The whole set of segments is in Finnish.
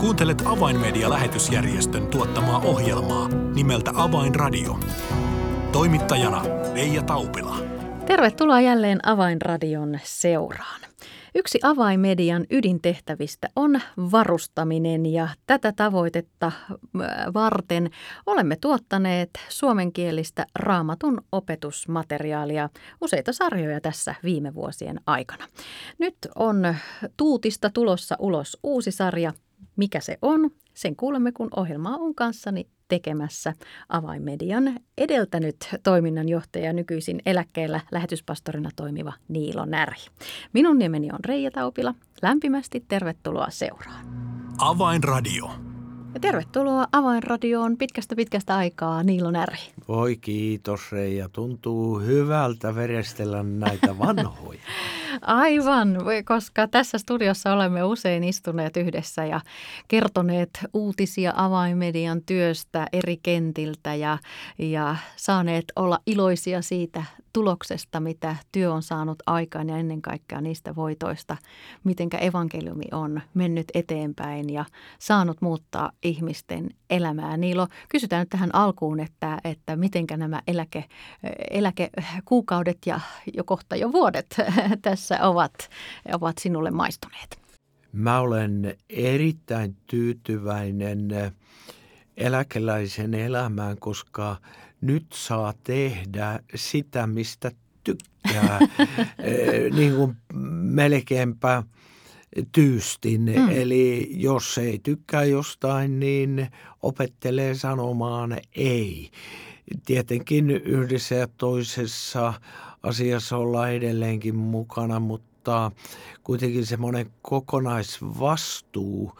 Kuuntelet Avainmedia-lähetysjärjestön tuottamaa ohjelmaa nimeltä Avainradio. Toimittajana Leija Taupila. Tervetuloa jälleen Avainradion seuraan. Yksi avaimedian ydintehtävistä on varustaminen ja tätä tavoitetta äh, varten olemme tuottaneet suomenkielistä raamatun opetusmateriaalia useita sarjoja tässä viime vuosien aikana. Nyt on Tuutista tulossa ulos uusi sarja. Mikä se on? Sen kuulemme, kun ohjelmaa on kanssani tekemässä avaimedian edeltänyt toiminnanjohtaja nykyisin eläkkeellä lähetyspastorina toimiva Niilo Närhi. Minun nimeni on Reija Taupila. Lämpimästi tervetuloa seuraan. Avainradio. Ja tervetuloa Avainradioon pitkästä pitkästä aikaa Niilo Närhi. Voi kiitos Reija, tuntuu hyvältä verestellä näitä vanhoja. Aivan, koska tässä studiossa olemme usein istuneet yhdessä ja kertoneet uutisia avainmedian työstä eri kentiltä ja, ja saaneet olla iloisia siitä tuloksesta, mitä työ on saanut aikaan ja ennen kaikkea niistä voitoista, mitenkä evankeliumi on mennyt eteenpäin ja saanut muuttaa ihmisten elämää. Niilo, kysytään nyt tähän alkuun, että, että mitenkä nämä eläke, eläkekuukaudet ja jo kohta jo vuodet tässä ovat, ovat sinulle maistuneet? Mä olen erittäin tyytyväinen eläkeläisen elämään, koska nyt saa tehdä sitä, mistä tykkää, niin kuin melkeinpä tyystin. Mm. Eli jos ei tykkää jostain, niin opettelee sanomaan ei. Tietenkin yhdessä ja toisessa asiassa ollaan edelleenkin mukana, mutta kuitenkin semmoinen kokonaisvastuu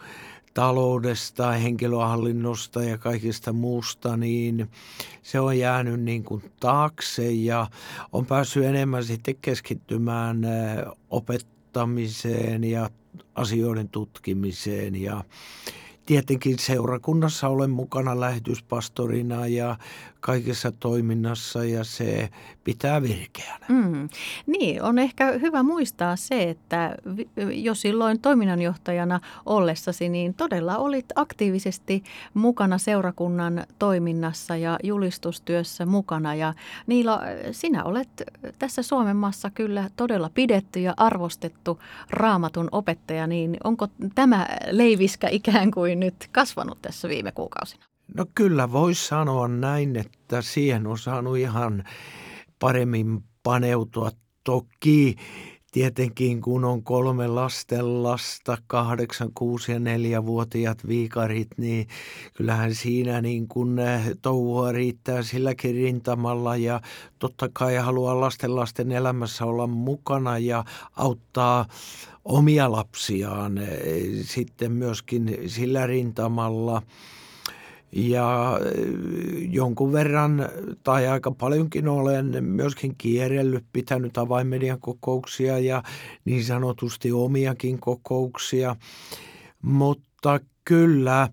taloudesta, henkilöhallinnosta ja kaikista muusta, niin se on jäänyt niin kuin taakse ja on päässyt enemmän sitten keskittymään opettamiseen ja asioiden tutkimiseen. Ja tietenkin seurakunnassa olen mukana lähetyspastorina ja kaikessa toiminnassa ja se pitää virkeänä. Mm. Niin, on ehkä hyvä muistaa se, että jo silloin toiminnanjohtajana ollessasi, niin todella olit aktiivisesti mukana seurakunnan toiminnassa ja julistustyössä mukana. Ja Niilo, sinä olet tässä Suomen maassa kyllä todella pidetty ja arvostettu raamatun opettaja, niin onko tämä leiviskä ikään kuin nyt kasvanut tässä viime kuukausina? No kyllä voisi sanoa näin, että siihen on saanut ihan paremmin paneutua. Toki tietenkin kun on kolme lasten lasta, kahdeksan, kuusi ja neljävuotiaat viikarit, niin kyllähän siinä niin kuin eh, touhua riittää silläkin rintamalla ja totta kai haluaa lasten lasten elämässä olla mukana ja auttaa omia lapsiaan eh, sitten myöskin sillä rintamalla – ja eh, jonkun verran tai aika paljonkin olen myöskin kierrellyt, pitänyt avainmedian kokouksia ja niin sanotusti omiakin kokouksia. Mutta kyllä,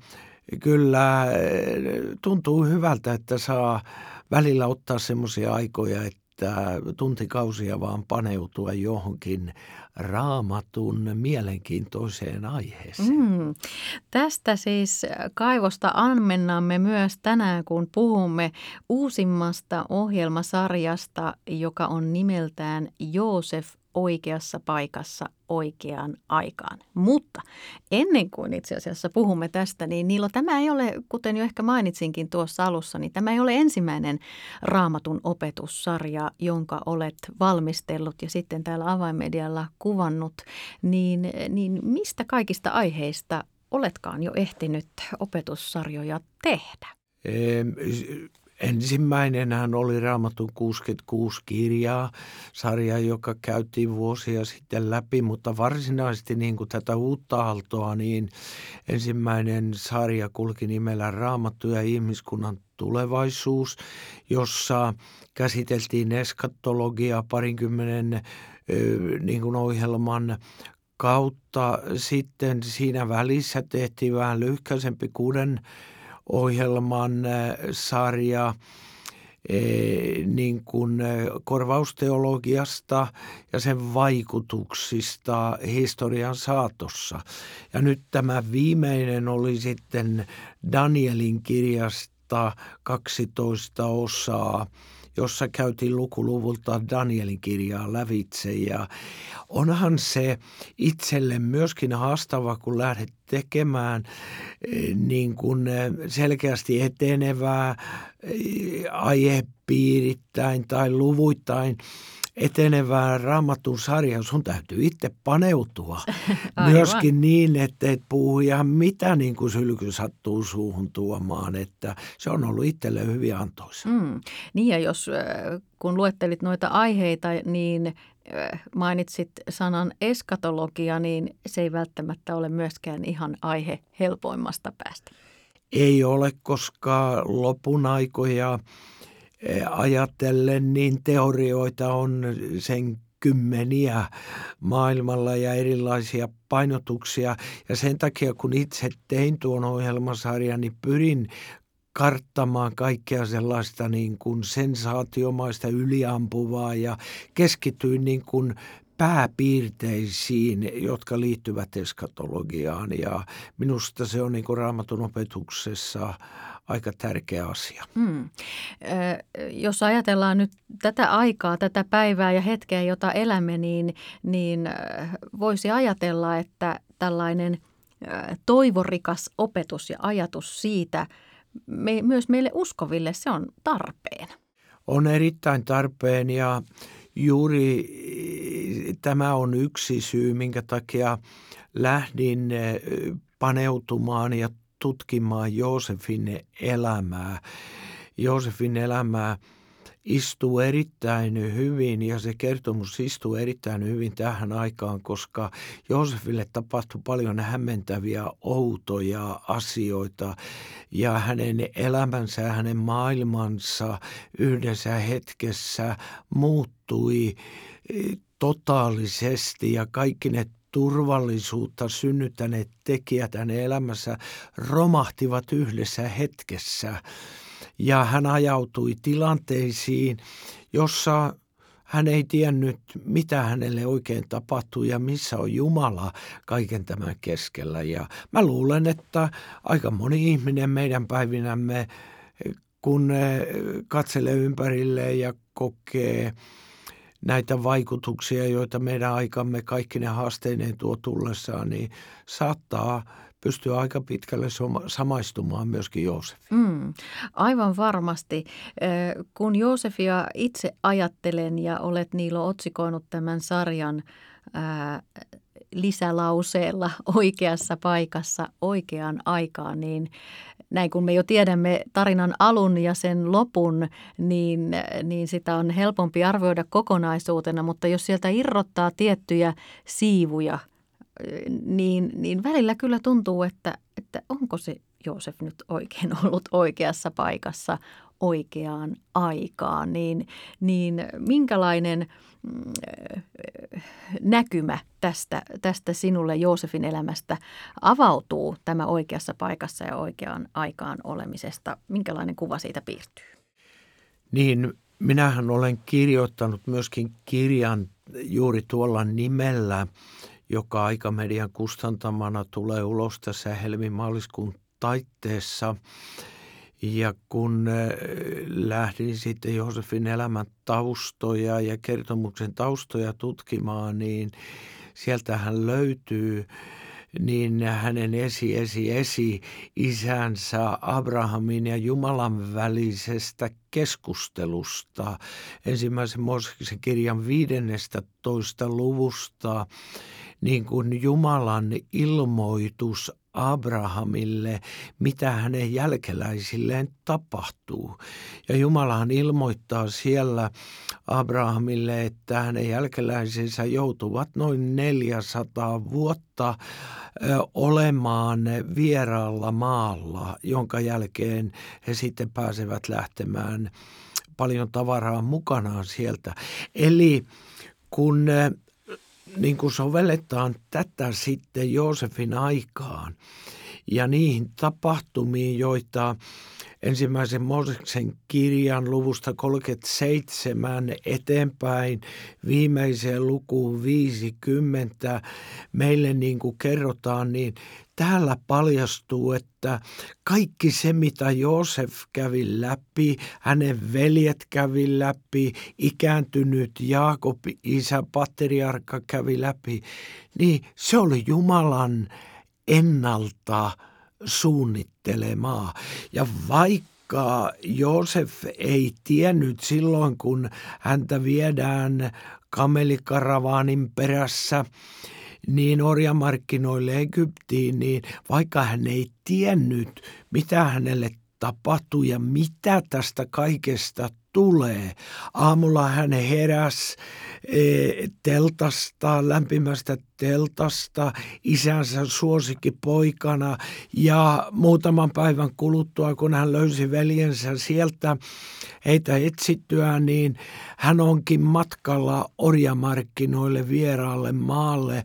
kyllä eh, tuntuu hyvältä, että saa välillä ottaa semmoisia aikoja, että tuntikausia vaan paneutua johonkin raamatun mielenkiintoiseen aiheeseen. Mm. Tästä siis kaivosta ammennamme myös tänään, kun puhumme uusimmasta ohjelmasarjasta, joka on nimeltään Joosef oikeassa paikassa oikeaan aikaan. Mutta ennen kuin itse asiassa puhumme tästä, niin Niilo, tämä ei ole, kuten jo ehkä mainitsinkin tuossa alussa, niin tämä ei ole ensimmäinen raamatun opetussarja, jonka olet valmistellut ja sitten täällä avainmedialla kuvannut. Niin, niin mistä kaikista aiheista oletkaan jo ehtinyt opetussarjoja tehdä? Ensimmäinenhän oli Raamatun 66 kirjaa, sarja, joka käytiin vuosia sitten läpi, mutta varsinaisesti niin kuin tätä uutta aaltoa, niin ensimmäinen sarja kulki nimellä Raamattu ja ihmiskunnan tulevaisuus, jossa käsiteltiin eskatologiaa parinkymmenen niin kuin ohjelman kautta. Sitten siinä välissä tehtiin vähän lyhkäisempi kuuden ohjelman äh, sarja niin kuin korvausteologiasta ja sen vaikutuksista historian saatossa. Ja nyt tämä viimeinen oli sitten Danielin kirjasta 12 osaa jossa käytiin lukuluvulta Danielin kirjaa lävitse. Ja onhan se itselle myöskin haastava, kun lähdet tekemään eh, niin kuin eh, selkeästi etenevää eh, aihepiirittäin tai luvuittain etenevää raamatun sarjaa, sun täytyy itse paneutua. Myöskin niin, että et puhu ihan mitä niin kuin sylky sattuu suuhun tuomaan, että se on ollut itselle hyvin antoisa. Mm. Niin ja jos kun luettelit noita aiheita, niin mainitsit sanan eskatologia, niin se ei välttämättä ole myöskään ihan aihe helpoimmasta päästä. Ei ole, koska lopun aikoja ajatellen, niin teorioita on sen kymmeniä maailmalla ja erilaisia painotuksia. Ja sen takia, kun itse tein tuon ohjelmasarjan, niin pyrin karttamaan kaikkea sellaista niin kuin sensaatiomaista yliampuvaa ja keskityin niin kuin pääpiirteisiin, jotka liittyvät eskatologiaan. Ja minusta se on niin kuin raamatun opetuksessa aika tärkeä asia. Hmm. Jos ajatellaan nyt tätä aikaa, tätä päivää ja hetkeä, jota elämme, niin, niin voisi ajatella, että tällainen toivorikas opetus ja ajatus siitä me, myös meille uskoville, se on tarpeen. On erittäin tarpeen ja juuri tämä on yksi syy, minkä takia lähdin paneutumaan ja tutkimaan Joosefin elämää. Joosefin elämää istuu erittäin hyvin ja se kertomus istuu erittäin hyvin tähän aikaan, koska Joosefille tapahtui paljon hämmentäviä, outoja asioita ja hänen elämänsä ja hänen maailmansa yhdessä hetkessä muuttui eh, totaalisesti ja kaikki ne turvallisuutta synnyttäneet tekijät hänen elämässä romahtivat yhdessä hetkessä. Ja hän ajautui tilanteisiin, jossa hän ei tiennyt, mitä hänelle oikein tapahtui ja missä on Jumala kaiken tämän keskellä. Ja mä luulen, että aika moni ihminen meidän päivinämme, kun katselee ympärille ja kokee – näitä vaikutuksia, joita meidän aikamme kaikki ne haasteineen tuo tullessaan, niin saattaa pystyä aika pitkälle samaistumaan myöskin Joosef. Mm, aivan varmasti. Kun Joosefia itse ajattelen ja olet Niilo otsikoinut tämän sarjan ää, lisälauseella oikeassa paikassa oikeaan aikaan, niin näin kun me jo tiedämme tarinan alun ja sen lopun, niin, niin sitä on helpompi arvioida kokonaisuutena, mutta jos sieltä irrottaa tiettyjä siivuja, niin, niin välillä kyllä tuntuu, että, että onko se Joosef nyt oikein ollut oikeassa paikassa oikeaan aikaan, niin, niin minkälainen mm, näkymä tästä, tästä sinulle Joosefin elämästä avautuu tämä oikeassa paikassa ja oikeaan aikaan olemisesta? Minkälainen kuva siitä piirtyy? Niin, minähän olen kirjoittanut myöskin kirjan juuri tuolla nimellä, joka Aikamedian kustantamana tulee ulos tässä helmimaaliskuun taitteessa – ja kun äh, lähdin sitten Josefin elämän taustoja ja kertomuksen taustoja tutkimaan, niin sieltähän löytyy niin hänen esi, esi, esi isänsä Abrahamin ja Jumalan välisestä keskustelusta. Ensimmäisen Mooseksen kirjan 15 luvusta niin kuin Jumalan ilmoitus Abrahamille, mitä hänen jälkeläisilleen tapahtuu. Ja Jumalahan ilmoittaa siellä Abrahamille, että hänen jälkeläisensä joutuvat noin 400 vuotta olemaan vieraalla maalla, jonka jälkeen he sitten pääsevät lähtemään paljon tavaraa mukanaan sieltä. Eli kun niin kuin sovelletaan tätä sitten Joosefin aikaan ja niihin tapahtumiin, joita ensimmäisen Mooseksen kirjan luvusta 37 eteenpäin viimeiseen lukuun 50 meille niin kuin kerrotaan, niin täällä paljastuu, että kaikki se, mitä Joosef kävi läpi, hänen veljet kävi läpi, ikääntynyt Jaakob, isä patriarkka kävi läpi, niin se oli Jumalan ennalta suunnittelemaa. Ja vaikka Joosef ei tiennyt silloin, kun häntä viedään kamelikaravaanin perässä, niin orjamarkkinoille Egyptiin, niin vaikka hän ei tiennyt, mitä hänelle tapahtui ja mitä tästä kaikesta tulee. Aamulla hän heräsi e, teltasta, lämpimästä teltasta, isänsä suosikki poikana ja muutaman päivän kuluttua, kun hän löysi veljensä sieltä heitä etsittyä, niin hän onkin matkalla orjamarkkinoille vieraalle maalle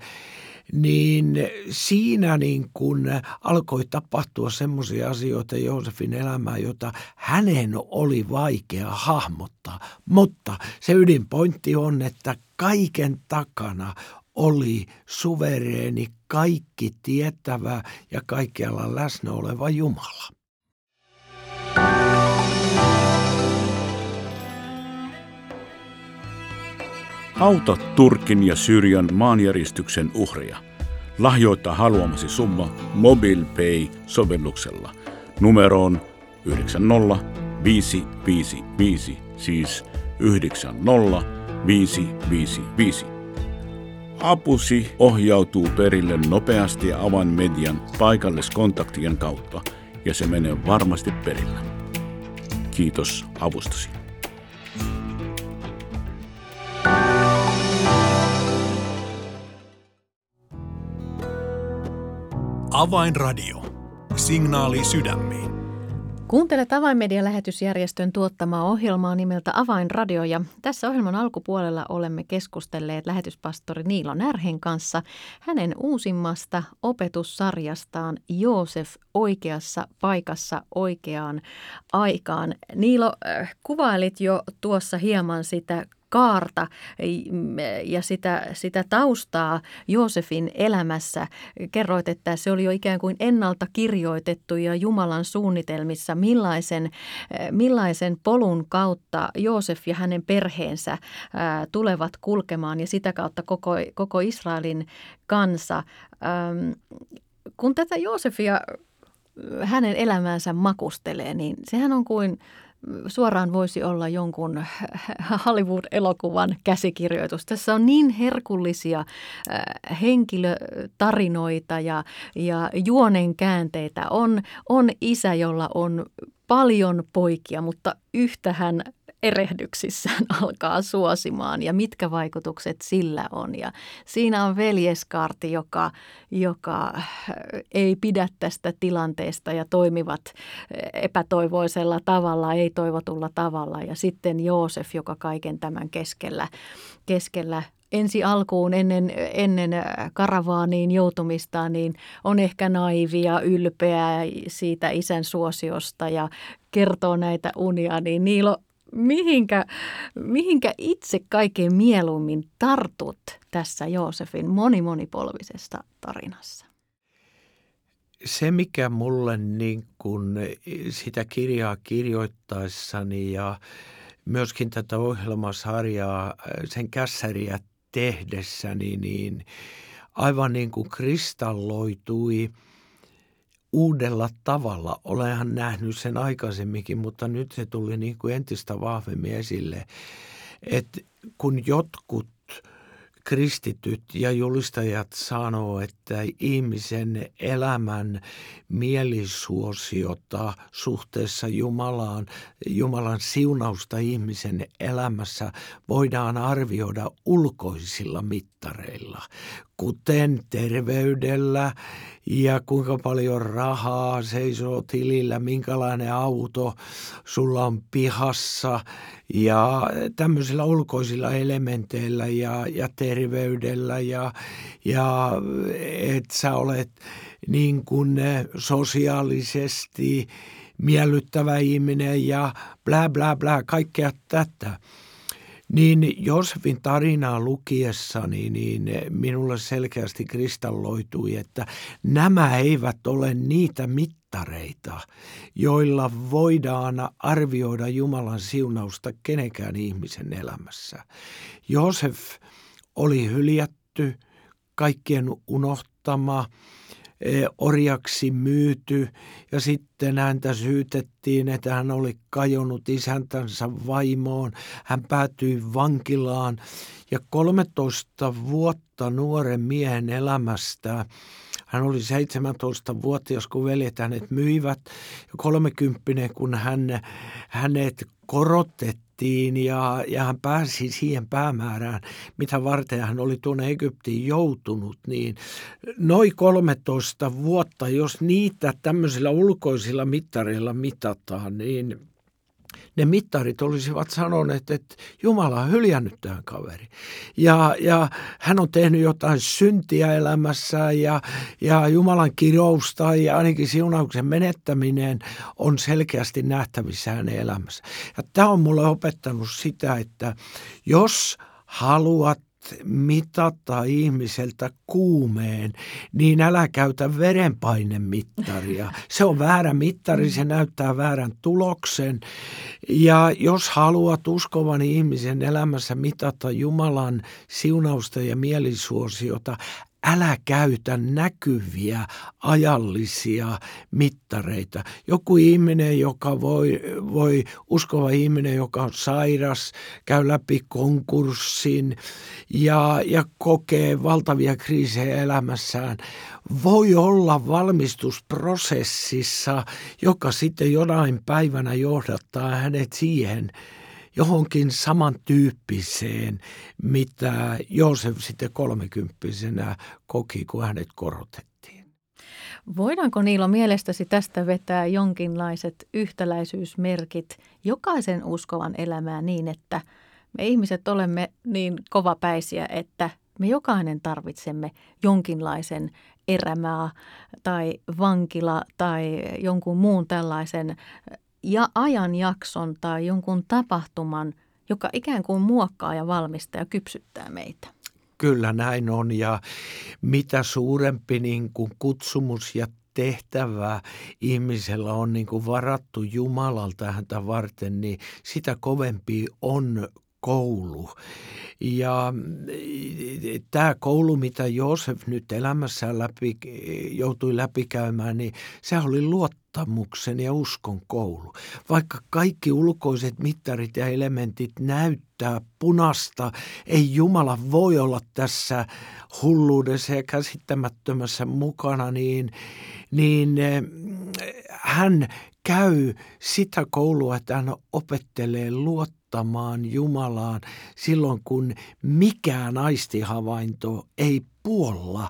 niin siinä niin kun alkoi tapahtua semmoisia asioita Joosefin elämää, jota hänen oli vaikea hahmottaa. Mutta se ydinpointti on, että kaiken takana oli suvereeni, kaikki tietävä ja kaikkialla läsnä oleva Jumala. Auta Turkin ja Syyrian maanjäristyksen uhria. Lahjoita haluamasi summa MobilePay-sovelluksella numeroon 90555, siis 90555. Apusi ohjautuu perille nopeasti avainmedian paikalliskontaktien kautta ja se menee varmasti perillä. Kiitos avustasi. Avainradio. Signaali sydämiin. Kuuntelet Avainmedian lähetysjärjestön tuottamaa ohjelmaa nimeltä Avainradio ja tässä ohjelman alkupuolella olemme keskustelleet lähetyspastori Niilo Närhen kanssa hänen uusimmasta opetussarjastaan Joosef oikeassa paikassa oikeaan aikaan. Niilo, äh, kuvailit jo tuossa hieman sitä kaarta ja sitä, sitä taustaa Joosefin elämässä. Kerroit, että se oli jo ikään kuin ennalta kirjoitettu ja Jumalan suunnitelmissa, millaisen, millaisen polun kautta Joosef ja hänen perheensä tulevat kulkemaan ja sitä kautta koko, koko Israelin kansa. Kun tätä Joosefia hänen elämäänsä makustelee, niin sehän on kuin suoraan voisi olla jonkun Hollywood-elokuvan käsikirjoitus. Tässä on niin herkullisia äh, henkilötarinoita ja, ja juonen käänteitä. On, on isä, jolla on paljon poikia, mutta yhtä hän erehdyksissään alkaa suosimaan ja mitkä vaikutukset sillä on. Ja siinä on veljeskaarti, joka, joka äh, ei pidä tästä tilanteesta ja toimivat äh, epätoivoisella tavalla, ei toivotulla tavalla. Ja sitten Joosef, joka kaiken tämän keskellä, keskellä ensi alkuun ennen, ennen äh, karavaaniin joutumista, niin on ehkä naivia, ylpeä siitä isän suosiosta ja kertoo näitä unia, niin Niilo mihinkä, mihinkä itse kaikkein mieluummin tartut tässä Joosefin monimonipolvisesta tarinassa? Se, mikä mulle niin kun sitä kirjaa kirjoittaessani ja myöskin tätä ohjelmasarjaa, sen kässäriä tehdessäni, niin aivan niin kuin kristalloitui – uudella tavalla. Olenhan nähnyt sen aikaisemminkin, mutta nyt se tuli niin kuin entistä vahvemmin esille, että kun jotkut kristityt ja julistajat sanoo, että ihmisen elämän mielisuosiota suhteessa Jumalaan, Jumalan siunausta ihmisen elämässä voidaan arvioida ulkoisilla mittareilla, kuten terveydellä ja kuinka paljon rahaa seisoo tilillä, minkälainen auto sulla on pihassa ja tämmöisillä ulkoisilla elementeillä ja, ja terveydellä ja, ja että sä olet niin kuin sosiaalisesti miellyttävä ihminen ja bla bla bla, kaikkea tätä. Niin Josefin tarinaa lukiessani, niin minulle selkeästi kristalloitui, että nämä eivät ole niitä mittareita, joilla voidaan arvioida Jumalan siunausta kenenkään ihmisen elämässä. Josef oli hyljätty, kaikkien unohtama, orjaksi myyty ja sitten häntä syytettiin, että hän oli kajonnut isäntänsä vaimoon. Hän päätyi vankilaan ja 13 vuotta nuoren miehen elämästä hän oli 17-vuotias, kun veljet hänet myivät ja 30, kun hän, hänet korotettiin ja, ja hän pääsi siihen päämäärään, mitä varten hän oli tuonne Egyptiin joutunut, niin noin 13 vuotta, jos niitä tämmöisillä ulkoisilla mittareilla mitataan, niin – ne mittarit olisivat sanoneet, että Jumala on hyljännyt tämän kaveri. Ja, ja hän on tehnyt jotain syntiä elämässään ja, ja Jumalan kirousta ja ainakin siunauksen menettäminen on selkeästi nähtävissä hänen elämässä. Ja tämä on mulle opettanut sitä, että jos haluat mitata ihmiseltä kuumeen, niin älä käytä verenpainemittaria. Se on väärä mittari, se näyttää väärän tuloksen. Ja jos haluat uskovan ihmisen elämässä mitata Jumalan siunausta ja mielisuosiota, älä käytä näkyviä ajallisia mittareita. Joku ihminen, joka voi, voi uskova ihminen, joka on sairas, käy läpi konkurssin ja, ja kokee valtavia kriisejä elämässään, voi olla valmistusprosessissa, joka sitten jonain päivänä johdattaa hänet siihen, johonkin samantyyppiseen, mitä Joosef sitten kolmekymppisenä koki, kun hänet korotettiin. Voidaanko Niilo mielestäsi tästä vetää jonkinlaiset yhtäläisyysmerkit jokaisen uskovan elämään niin, että me ihmiset olemme niin kovapäisiä, että me jokainen tarvitsemme jonkinlaisen erämaa tai vankila tai jonkun muun tällaisen ja ajanjakson tai jonkun tapahtuman, joka ikään kuin muokkaa ja valmistaa ja kypsyttää meitä. Kyllä näin on ja mitä suurempi niin kuin kutsumus ja tehtävä ihmisellä on niin kuin varattu Jumalalta häntä varten, niin sitä kovempi on koulu. Ja tämä koulu, mitä Joosef nyt elämässään läpi, joutui läpikäymään, niin se oli luottamuksen ja uskon koulu. Vaikka kaikki ulkoiset mittarit ja elementit näyttää punasta, ei Jumala voi olla tässä hulluudessa ja käsittämättömässä mukana, niin, niin eh, hän käy sitä koulua, että hän opettelee luottamusta luottamaan Jumalaan silloin, kun mikään aistihavainto ei puolla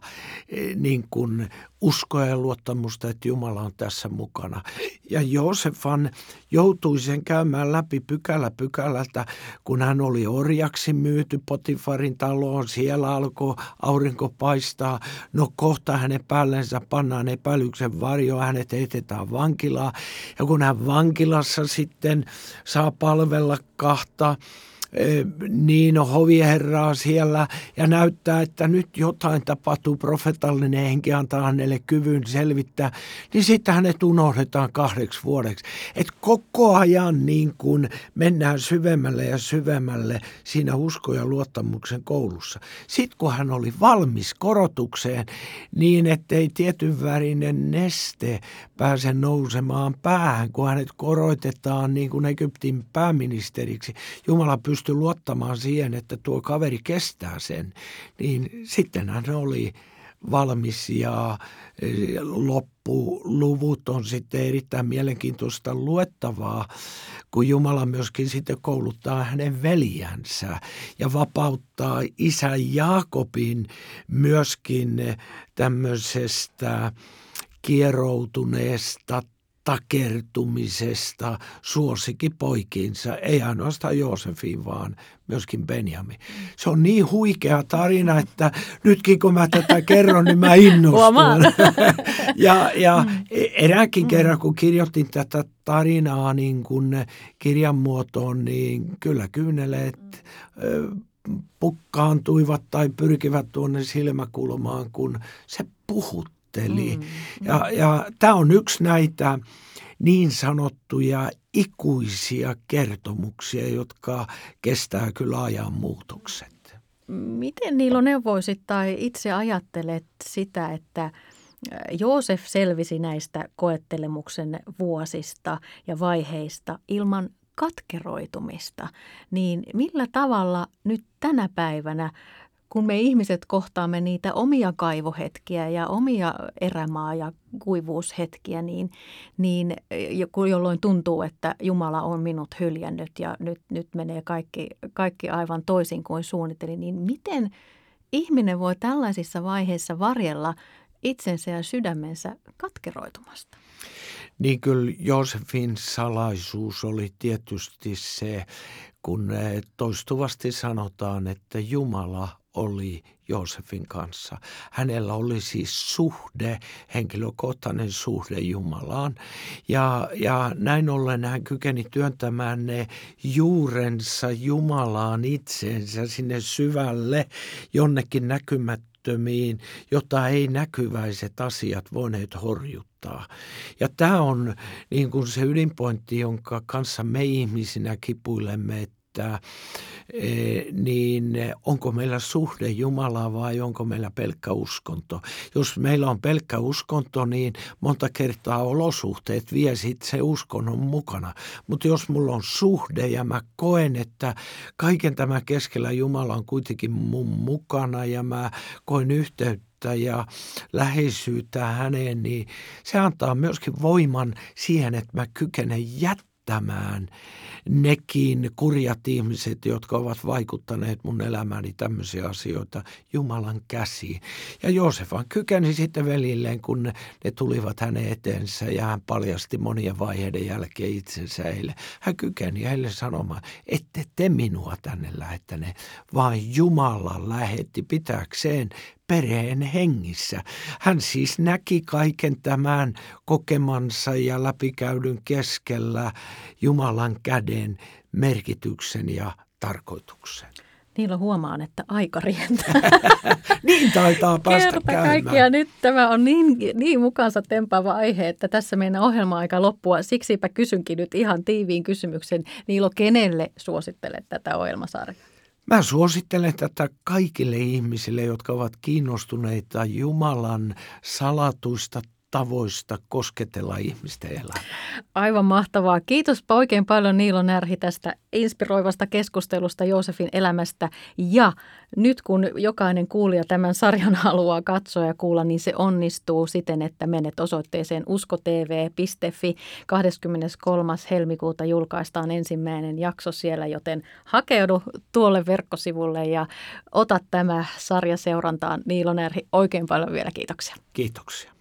eh, niin kuin uskoa ja luottamusta, että Jumala on tässä mukana. Ja Joosefan joutui sen käymään läpi pykälä pykälältä, kun hän oli orjaksi myyty Potifarin taloon. Siellä alkoi aurinko paistaa. No kohta hänen päällensä pannaan epäilyksen varjo, hänet heitetään vankilaan. Ja kun hän vankilassa sitten saa palvella kahta niin hovieherraa siellä ja näyttää, että nyt jotain tapahtuu, profetallinen henki antaa hänelle kyvyn selvittää, niin sitten hänet unohdetaan kahdeksi vuodeksi. Et koko ajan niin kuin mennään syvemmälle ja syvemmälle siinä usko- ja luottamuksen koulussa. Sitten kun hän oli valmis korotukseen niin, ettei tietyn värinen neste pääse nousemaan päähän, kun hänet korotetaan niin kuin Egyptin pääministeriksi. Jumala pystyy pystyi luottamaan siihen, että tuo kaveri kestää sen, niin sitten hän oli valmis ja e, loppuluvut on sitten erittäin mielenkiintoista luettavaa, kun Jumala myöskin sitten kouluttaa hänen veljänsä ja vapauttaa isä Jaakobin myöskin tämmöisestä kieroutuneesta takertumisesta suosikin poikiinsa, ei ainoastaan Joosefin, vaan myöskin Benjamin. Se on niin huikea tarina, että nytkin kun mä tätä kerron, niin mä innostun. ja, ja eräänkin kerran, kun kirjoitin tätä tarinaa niin kuin kirjan muotoon, niin kyllä kyyneleet pukkaantuivat tai pyrkivät tuonne silmäkulmaan, kun se puhutteli. Mm. Ja, ja tämä on yksi näitä niin sanottuja ikuisia kertomuksia, jotka kestää kyllä ajan muutokset. Miten Niilo neuvoisit tai itse ajattelet sitä, että Joosef selvisi näistä koettelemuksen vuosista ja vaiheista ilman katkeroitumista, niin millä tavalla nyt tänä päivänä kun me ihmiset kohtaamme niitä omia kaivohetkiä ja omia erämaa- ja kuivuushetkiä, niin, niin jolloin tuntuu, että Jumala on minut hyljännyt ja nyt, nyt menee kaikki, kaikki aivan toisin kuin suunnittelin, niin miten ihminen voi tällaisissa vaiheissa varjella itsensä ja sydämensä katkeroitumasta? Niin kyllä Josefin salaisuus oli tietysti se, kun eh, toistuvasti sanotaan, että Jumala oli Joosefin kanssa. Hänellä oli siis suhde, henkilökohtainen suhde Jumalaan. Ja, ja näin ollen hän kykeni työntämään ne juurensa Jumalaan itsensä sinne syvälle jonnekin näkymättömiin, jota ei näkyväiset asiat voineet horjuttaa. Ja tämä on niin kuin se ydinpointti, jonka kanssa me ihmisinä kipuilemme, että että e, niin onko meillä suhde Jumalaa vai onko meillä pelkkä uskonto. Jos meillä on pelkkä uskonto, niin monta kertaa olosuhteet vie sitten se uskonnon mukana. Mutta jos mulla on suhde ja mä koen, että kaiken tämä keskellä Jumala on kuitenkin mun mukana ja mä koen yhteyttä ja läheisyyttä häneen, niin se antaa myöskin voiman siihen, että mä kykenen jättämään nekin kurjat ihmiset, jotka ovat vaikuttaneet mun elämääni tämmöisiä asioita Jumalan käsiin. Ja Joosef vaan kykeni sitten velilleen, kun ne, ne tulivat hänen eteensä ja hän paljasti monien vaiheiden jälkeen itsensä heille. Hän kykeni heille sanomaan, ette te minua tänne lähettäneet, vaan Jumala lähetti pitääkseen perheen hengissä. Hän siis näki kaiken tämän kokemansa ja läpikäydyn keskellä Jumalan käden merkityksen ja tarkoituksen. Niillä huomaan, että aika rientää. niin taitaa päästä Kerta kaikkiaan nyt tämä on niin, niin mukaansa tempaava aihe, että tässä meidän ohjelma-aika loppua. Siksipä kysynkin nyt ihan tiiviin kysymyksen. Niilo, kenelle suosittelet tätä ohjelmasarjaa? Mä suosittelen tätä kaikille ihmisille, jotka ovat kiinnostuneita Jumalan salatuista tavoista kosketella ihmisten elämää. Aivan mahtavaa. Kiitos oikein paljon Niilo Närhi tästä inspiroivasta keskustelusta Joosefin elämästä. Ja nyt kun jokainen kuulija tämän sarjan haluaa katsoa ja kuulla, niin se onnistuu siten, että menet osoitteeseen uskotv.fi. 23. helmikuuta julkaistaan ensimmäinen jakso siellä, joten hakeudu tuolle verkkosivulle ja ota tämä sarja seurantaan. Niilo Närhi, oikein paljon vielä kiitoksia. Kiitoksia.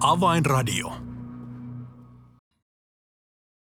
Avainradio.